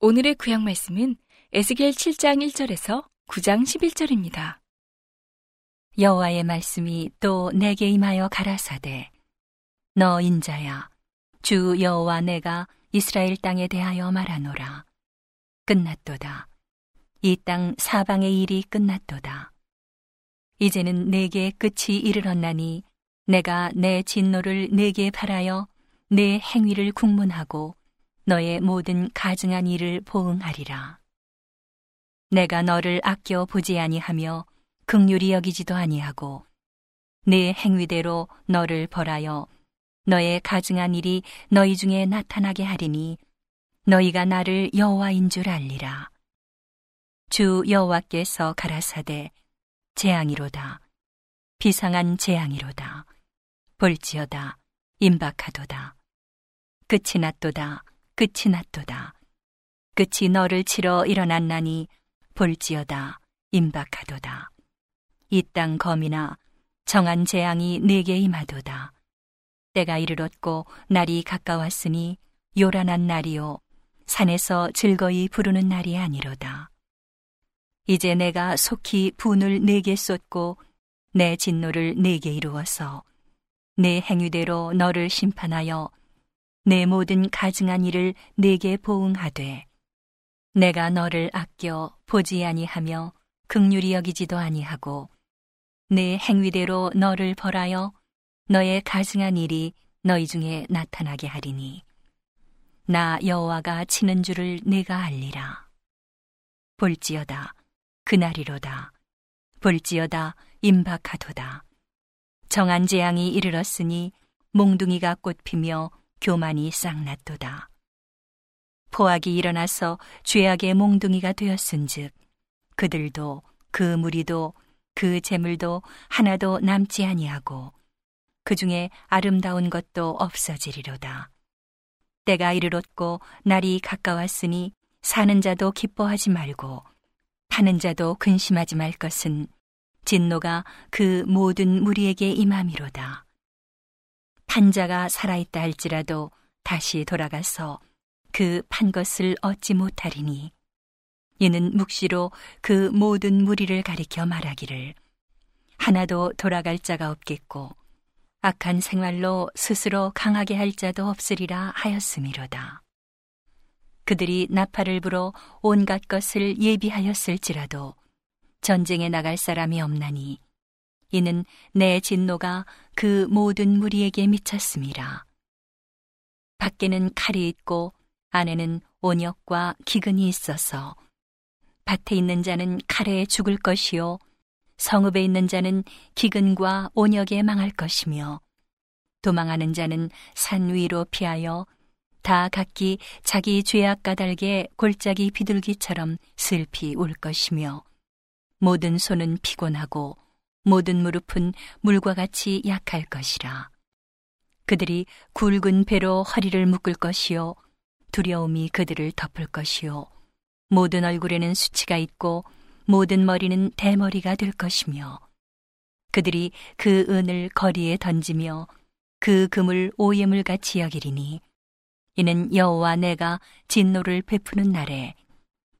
오늘의 구약 말씀은 에스겔 7장 1절에서 9장 11절입니다. 여호와의 말씀이 또 내게 임하여 가라사대 너 인자야 주 여호와 내가 이스라엘 땅에 대하여 말하노라. 끝났도다. 이 땅 사방의 일이 끝났도다 이제는 내게 끝이 이르렀나니 내가 내 진노를 내게 바라여 내 행위를 국문하고 너의 모든 가증한 일을 보응하리라 내가 너를 아껴 보지 아니하며 극률이 여기지도 아니하고 내 행위대로 너를 벌하여 너의 가증한 일이 너희 중에 나타나게 하리니 너희가 나를 여호와인 줄 알리라. 주 여호와께서 가라사대 재앙이로다. 비상한 재앙이로다. 볼지어다. 임박하도다. 끝이 났도다. 끝이 났도다. 끝이 너를 치러 일어났나니 볼지어다. 임박하도다. 이 땅 검이나 정한 재앙이 내게 임하도다. 때가 이르렀고 날이 가까웠으니 요란한 날이요 산에서 즐거이 부르는 날이 아니로다. 이제 내가 속히 분을 내게 쏟고 내 진노를 내게 이루어서 내 행위대로 너를 심판하여 내 모든 가증한 일을 내게 보응하되 내가 너를 아껴 보지 아니하며 극률이 여기지도 아니하고 내 행위대로 너를 벌하여 너의 가증한 일이 너희 중에 나타나게 하리니 나 여호와가 치는 줄을 내가 알리라. 볼지어다 그날이로다. 볼지어다 임박하도다. 정한 재앙이 이르렀으니 몽둥이가 꽃피며 교만이 싹났도다. 포악이 일어나서 죄악의 몽둥이가 되었은즉 그들도 그 무리도 그 재물도 하나도 남지 아니하고 그 중에 아름다운 것도 없어지리로다. 때가 이르렀고 날이 가까웠으니 사는 자도 기뻐하지 말고 타는 자도 근심하지 말 것은 진노가 그 모든 무리에게 임함이로다. 판자가 살아있다 할지라도 다시 돌아가서 그 판 것을 얻지 못하리니 이는 묵시로 그 모든 무리를 가리켜 말하기를 하나도 돌아갈 자가 없겠고 악한 생활로 스스로 강하게 할 자도 없으리라 하였음이로다. 그들이 나팔을 불어 온갖 것을 예비하였을지라도 전쟁에 나갈 사람이 없나니 이는 내 진노가 그 모든 무리에게 미쳤음이라. 밖에는 칼이 있고 안에는 온역과 기근이 있어서 밭에 있는 자는 칼에 죽을 것이요 성읍에 있는 자는 기근과 온역에 망할 것이며 도망하는 자는 산 위로 피하여 다 각기 자기 죄악 까닭에 골짜기 비둘기처럼 슬피 울 것이며 모든 손은 피곤하고 모든 무릎은 물과 같이 약할 것이라. 그들이 굵은 배로 허리를 묶을 것이요 두려움이 그들을 덮을 것이요 모든 얼굴에는 수치가 있고 모든 머리는 대머리가 될 것이며 그들이 그 은을 거리에 던지며 그 금을 오예물 같이 여기리니 이는 여호와 내가 진노를 베푸는 날에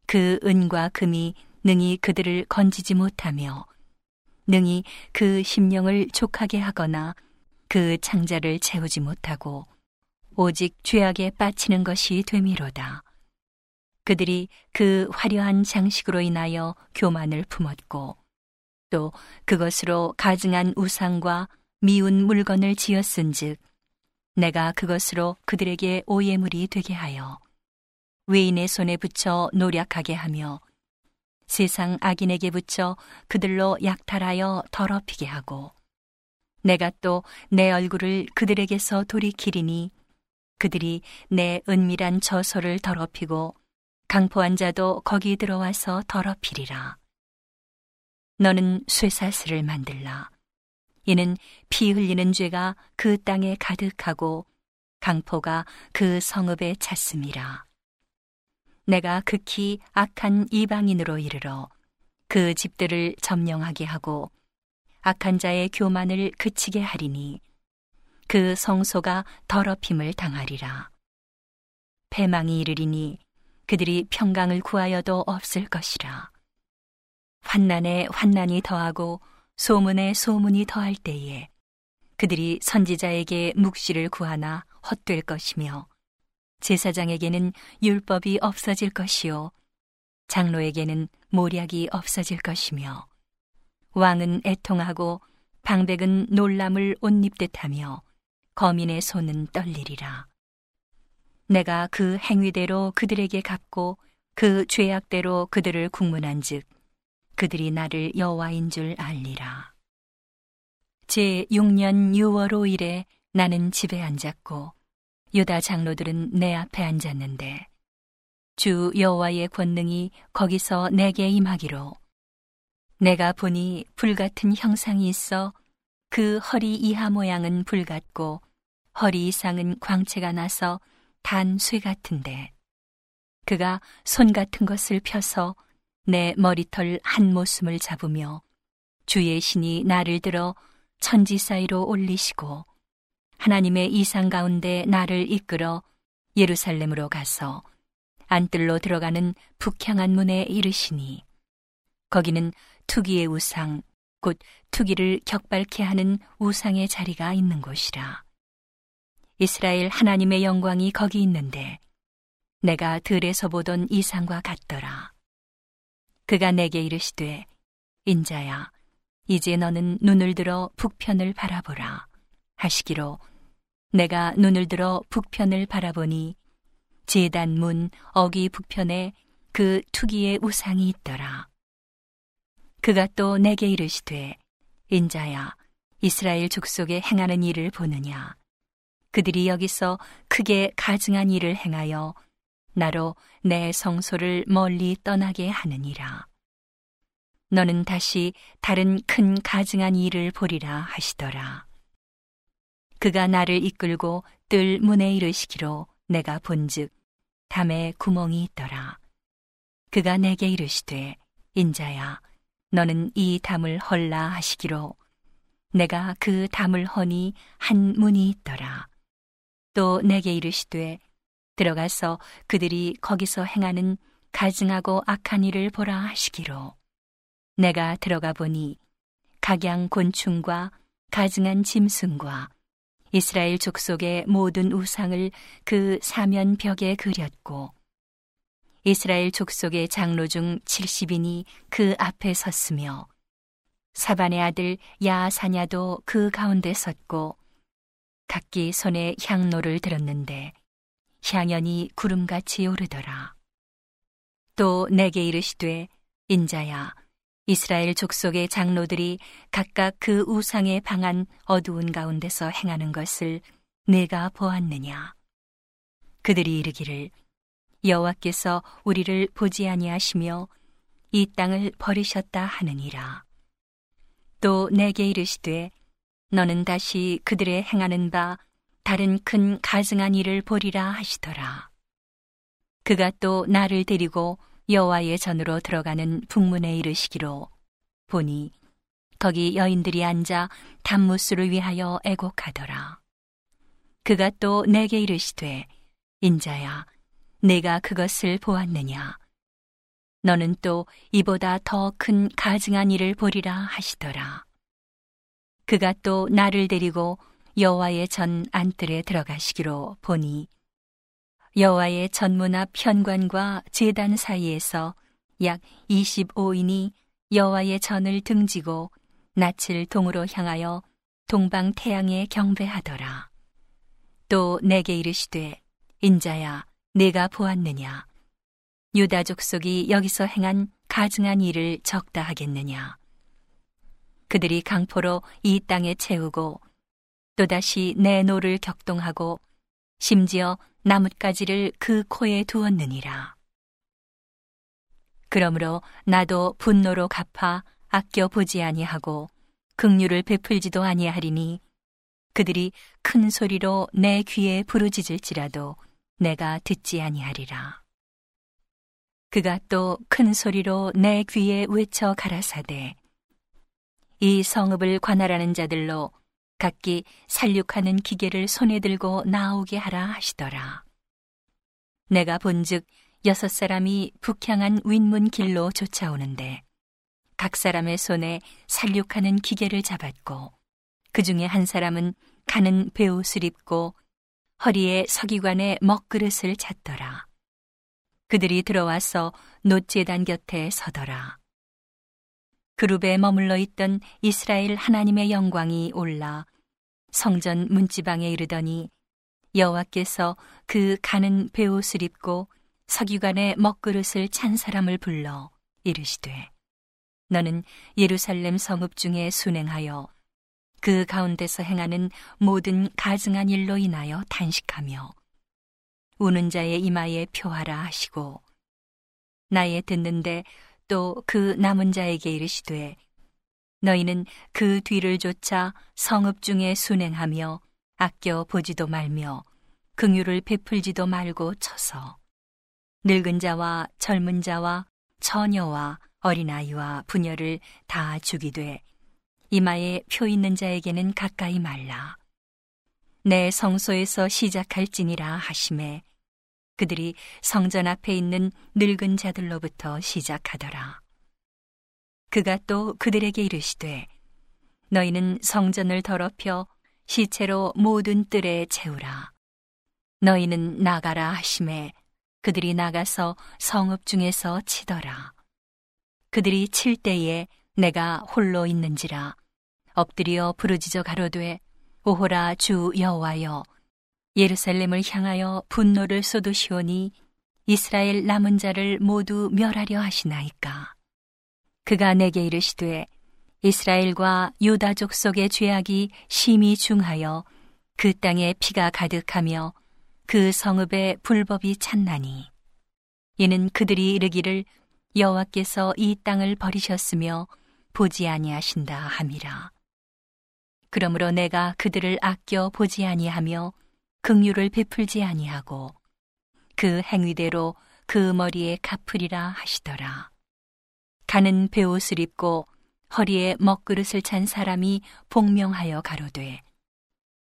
그 은과 금이 능히 그들을 건지지 못하며 능히 그 심령을 족하게 하거나 그 창자를 채우지 못하고 오직 죄악에 빠치는 것이 되미로다. 그들이 그 화려한 장식으로 인하여 교만을 품었고 또 그것으로 가증한 우상과 미운 물건을 지었은즉 내가 그것으로 그들에게 오예물이 되게 하여 외인의 손에 붙여 노력하게 하며 세상 악인에게 붙여 그들로 약탈하여 더럽히게 하고 내가 또 내 얼굴을 그들에게서 돌이키리니 그들이 내 은밀한 저소를 더럽히고 강포한 자도 거기 들어와서 더럽히리라. 너는 쇠사슬을 만들라. 이는 피 흘리는 죄가 그 땅에 가득하고 강포가 그 성읍에 찼음이라. 내가 극히 악한 이방인으로 이르러 그 집들을 점령하게 하고 악한 자의 교만을 그치게 하리니 그 성소가 더럽힘을 당하리라. 패망이 이르리니 그들이 평강을 구하여도 없을 것이라. 환난에 환난이 더하고 소문에 소문이 더할 때에 그들이 선지자에게 묵시를 구하나 헛될 것이며 제사장에게는 율법이 없어질 것이요 장로에게는 모략이 없어질 것이며 왕은 애통하고 방백은 놀람을 옷 입듯하며 거민의 손은 떨리리라. 내가 그 행위대로 그들에게 갚고 그 죄악대로 그들을 국문한즉 그들이 나를 여호와인 줄 알리라. 제 6년 6월 5일에 나는 집에 앉았고 유다 장로들은 내 앞에 앉았는데 주 여호와의 권능이 거기서 내게 임하기로 내가 보니 불 같은 형상이 있어 그 허리 이하 모양은 불 같고 허리 이상은 광채가 나서 단 쇠 같은데 그가 손 같은 것을 펴서 내 머리털 한 모숨을 잡으며 주의 신이 나를 들어 천지 사이로 올리시고 하나님의 이상 가운데 나를 이끌어 예루살렘으로 가서 안뜰로 들어가는 북향한 문에 이르시니 거기는 투기의 우상 곧 투기를 격발케 하는 우상의 자리가 있는 곳이라. 이스라엘 하나님의 영광이 거기 있는데 내가 들에서 보던 이상과 같더라 그가 내게 이르시되 인자야 이제 너는 눈을 들어 북편을 바라보라 하시기로 내가 눈을 들어 북편을 바라보니 제단 문 어기 북편에 그 투기의 우상이 있더라. 그가 또 내게 이르시되 인자야 이스라엘 족속에 행하는 일을 보느냐 그들이 여기서 크게 가증한 일을 행하여 나로 내 성소를 멀리 떠나게 하느니라. 너는 다시 다른 큰 가증한 일을 보리라 하시더라. 그가 나를 이끌고 뜰 문에 이르시기로 내가 본즉 담에 구멍이 있더라. 그가 내게 이르시되 인자야 너는 이 담을 헐라 하시기로 내가 그 담을 허니 한 문이 있더라. 또 내게 이르시되 들어가서 그들이 거기서 행하는 가증하고 악한 일을 보라 하시기로. 내가 들어가 보니 각양 곤충과 가증한 짐승과 이스라엘 족속의 모든 우상을 그 사면 벽에 그렸고 이스라엘 족속의 장로 중 70인이 그 앞에 섰으며 사반의 아들 야사냐도 그 가운데 섰고 각기 손에 향로를 들었는데 향연이 구름같이 오르더라. 또 내게 이르시되 인자야 이스라엘 족속의 장로들이 각각 그 우상에 방한 어두운 가운데서 행하는 것을 내가 보았느냐 그들이 이르기를 여호와께서 우리를 보지 아니하시며 이 땅을 버리셨다 하느니라 또 내게 이르시되 너는 다시 그들의 행하는 바 다른 큰 가증한 일을 보리라 하시더라. 그가 또 나를 데리고 여호와의 전으로 들어가는 북문에 이르시기로 보니 거기 여인들이 앉아 단무스를 위하여 애곡하더라. 그가 또 내게 이르시되 인자야 내가 그것을 보았느냐 너는 또 이보다 더 큰 가증한 일을 보리라 하시더라. 그가 또 나를 데리고 여호와의 전 안뜰에 들어가시기로 보니 여호와의 전문 앞 현관과 제단 사이에서 약 25인이 여호와의 전을 등지고 낯을 동으로 향하여 동방 태양에 경배하더라. 또 내게 이르시되 인자야 네가 보았느냐 유다 족속이 여기서 행한 가증한 일을 적다 하겠느냐 그들이 강포로 이 땅에 채우고 또다시 내 노를 격동하고 심지어 나뭇가지를 그 코에 두었느니라. 그러므로 나도 분노로 갚아 아껴 보지 아니하고 극류를 베풀지도 아니하리니 그들이 큰 소리로 내 귀에 부르짖을지라도 내가 듣지 아니하리라. 그가 또 큰 소리로 내 귀에 외쳐 가라사대 이 성읍을 관할하는 자들로 각기 살육하는 기계를 손에 들고 나오게 하라 하시더라. 내가 본즉 여섯 사람이 북향한 윗문 길로 쫓아오는데 각 사람의 손에 살육하는 기계를 잡았고 그 중에 한 사람은 가는 베옷을 입고 허리에 서기관의 먹그릇을 찼더라. 그들이 들어와서 노제단 곁에 서더라. 그룹에 머물러 있던 이스라엘 하나님의 영광이 올라 성전 문지방에 이르더니 여호와께서 그 가는 베옷을 입고 서기관의 먹그릇을 찬 사람을 불러 이르시되 너는 예루살렘 성읍 중에 순행하여 그 가운데서 행하는 모든 가증한 일로 인하여 단식하며 우는 자의 이마에 표하라 하시고 나의 듣는데 또 그 남은 자에게 이르시되 너희는 그 뒤를 쫓아 성읍 중에 순행하며 아껴 보지도 말며 긍휼을 베풀지도 말고 쳐서 늙은 자와 젊은 자와 처녀와 어린아이와 부녀를 다 죽이되 이마에 표 있는 자에게는 가까이 말라. 내 성소에서 시작할지니라 하심에 그들이 성전 앞에 있는 늙은 자들로부터 시작하더라. 그가 또 그들에게 이르시되 너희는 성전을 더럽혀 시체로 모든 뜰에 채우라. 너희는 나가라 하심에 그들이 나가서 성읍 중에서 치더라. 그들이 칠 때에 내가 홀로 있는지라 엎드려 부르짖어 가로되 오호라 주 여호와여 예루살렘을 향하여 분노를 쏟으시오니 이스라엘 남은 자를 모두 멸하려 하시나이까? 그가 내게 이르시되 이스라엘과 유다 족 속의 죄악이 심히 중하여 그 땅에 피가 가득하며 그 성읍에 불법이 찬나니. 이는 그들이 이르기를 여호와께서 이 땅을 버리셨으며 보지 아니하신다 함이라. 그러므로 내가 그들을 아껴 보지 아니하며 긍휼을 베풀지 아니하고 그 행위대로 그 머리에 갚으리라 하시더라 가는 베옷을 입고 허리에 먹그릇을 찬 사람이 복명하여 가로되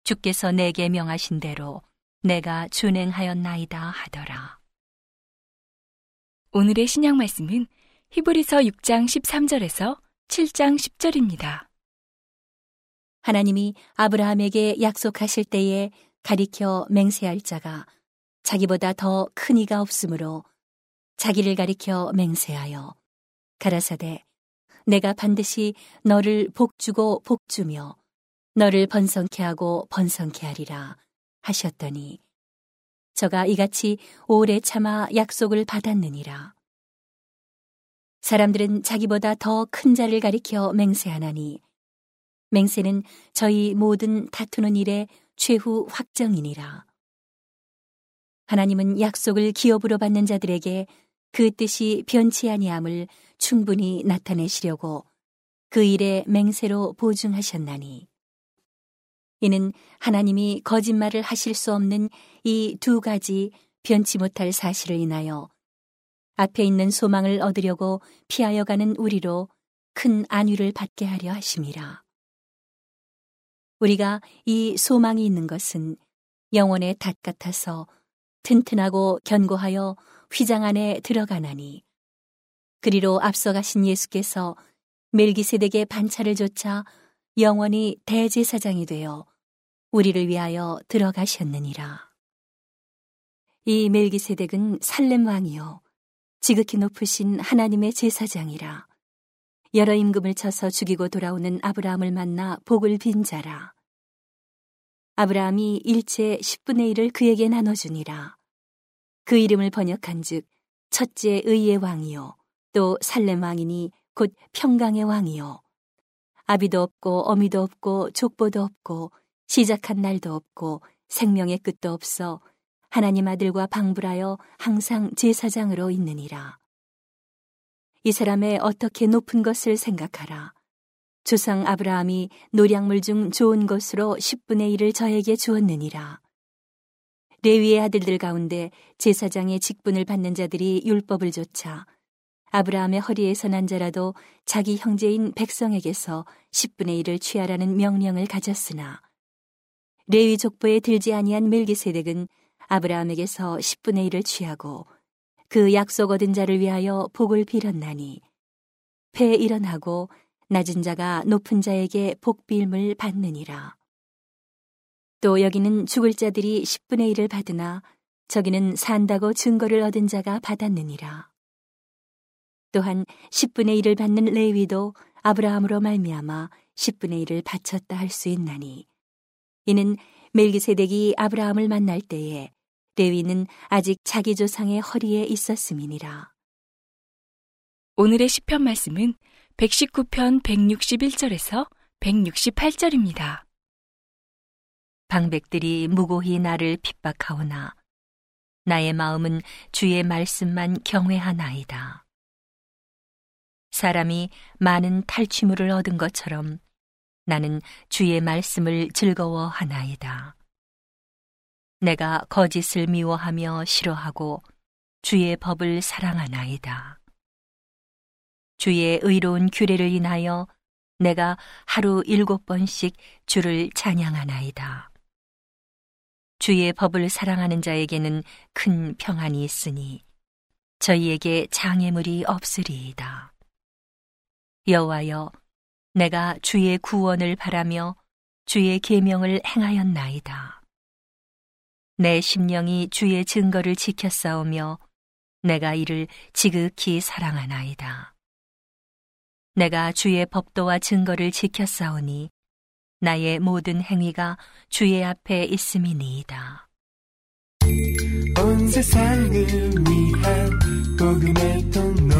주께서 내게 명하신 대로 내가 준행하였나이다 하더라. 오늘의 신약 말씀은 히브리서 6장 13절에서 7장 10절입니다. 하나님이 아브라함에게 약속하실 때에 가리켜 맹세할 자가 자기보다 더 큰 이가 없으므로 자기를 가리켜 맹세하여 가라사대 내가 반드시 너를 복주고 복주며 너를 번성케 하고 번성케 하리라 하셨더니 저가 이같이 오래 참아 약속을 받았느니라. 사람들은 자기보다 더 큰 자를 가리켜 맹세하나니 맹세는 저희 모든 다투는 일의 최후 확정이니라. 하나님은 약속을 기업으로 받는 자들에게 그 뜻이 변치 아니함을 충분히 나타내시려고 그 일에 맹세로 보증하셨나니 이는 하나님이 거짓말을 하실 수 없는 이 두 가지 변치 못할 사실을 인하여 앞에 있는 소망을 얻으려고 피하여 가는 우리로 큰 안위를 받게 하려 하심이라. 우리가 이 소망이 있는 것은 영혼의 닷 같아서 튼튼하고 견고하여 휘장 안에 들어가나니 그리로 앞서가신 예수께서 멜기세덱의 반차를 조차 영원히 대제사장이 되어 우리를 위하여 들어가셨느니라. 이 멜기세덱은 살렘 왕이요 지극히 높으신 하나님의 제사장이라. 여러 임금을 쳐서 죽이고 돌아오는 아브라함을 만나 복을 빈 자라. 아브라함이 일체 10분의 1을 그에게 나눠주니라. 그 이름을 번역한즉 첫째 의의 왕이요 또 살렘 왕이니 곧 평강의 왕이요 아비도 없고 어미도 없고 족보도 없고 시작한 날도 없고 생명의 끝도 없어 하나님 아들과 방불하여 항상 제사장으로 있느니라. 이 사람의 어떻게 높은 것을 생각하라. 조상 아브라함이 노량물 중 좋은 것으로 10분의 1을 저에게 주었느니라. 레위의 아들들 가운데 제사장의 직분을 받는 자들이 율법을 좇아 아브라함의 허리에서 난 자라도 자기 형제인 백성에게서 10분의 1을 취하라는 명령을 가졌으나 레위 족보에 들지 아니한 멜기세덱은 아브라함에게서 10분의 1을 취하고 그 약속 얻은 자를 위하여 복을 빌었나니 폐 일어나고 낮은 자가 높은 자에게 복빌을 받느니라. 또 여기는 죽을 자들이 10분의 1을 받으나 저기는 산다고 증거를 얻은 자가 받았느니라. 또한 10분의 1을 받는 레위도 아브라함으로 말미암아 10분의 1을 바쳤다 할 수 있나니 이는 멜기세덱이 아브라함을 만날 때에 레위는 아직 자기 조상의 허리에 있었음이니라. 오늘의 시편 말씀은 119편 161절에서 168절입니다. 방백들이 무고히 나를 핍박하오나 나의 마음은 주의 말씀만 경외하나이다. 사람이 많은 탈취물을 얻은 것처럼 나는 주의 말씀을 즐거워하나이다. 내가 거짓을 미워하며 싫어하고 주의 법을 사랑하나이다. 주의 의로운 규례를 인하여 내가 하루 일곱 번씩 주를 찬양하나이다. 주의 법을 사랑하는 자에게는 큰 평안이 있으니 저희에게 장애물이 없으리이다. 여호와여 내가 주의 구원을 바라며 주의 계명을 행하였나이다. 내 심령이 주의 증거를 지켰사오며 내가 이를 지극히 사랑하나이다. 내가 주의 법도와 증거를 지켰사오니 나의 모든 행위가 주의 앞에 있음이니이다. 온 세상을 위한 복음의 통로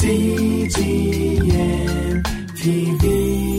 CGM TV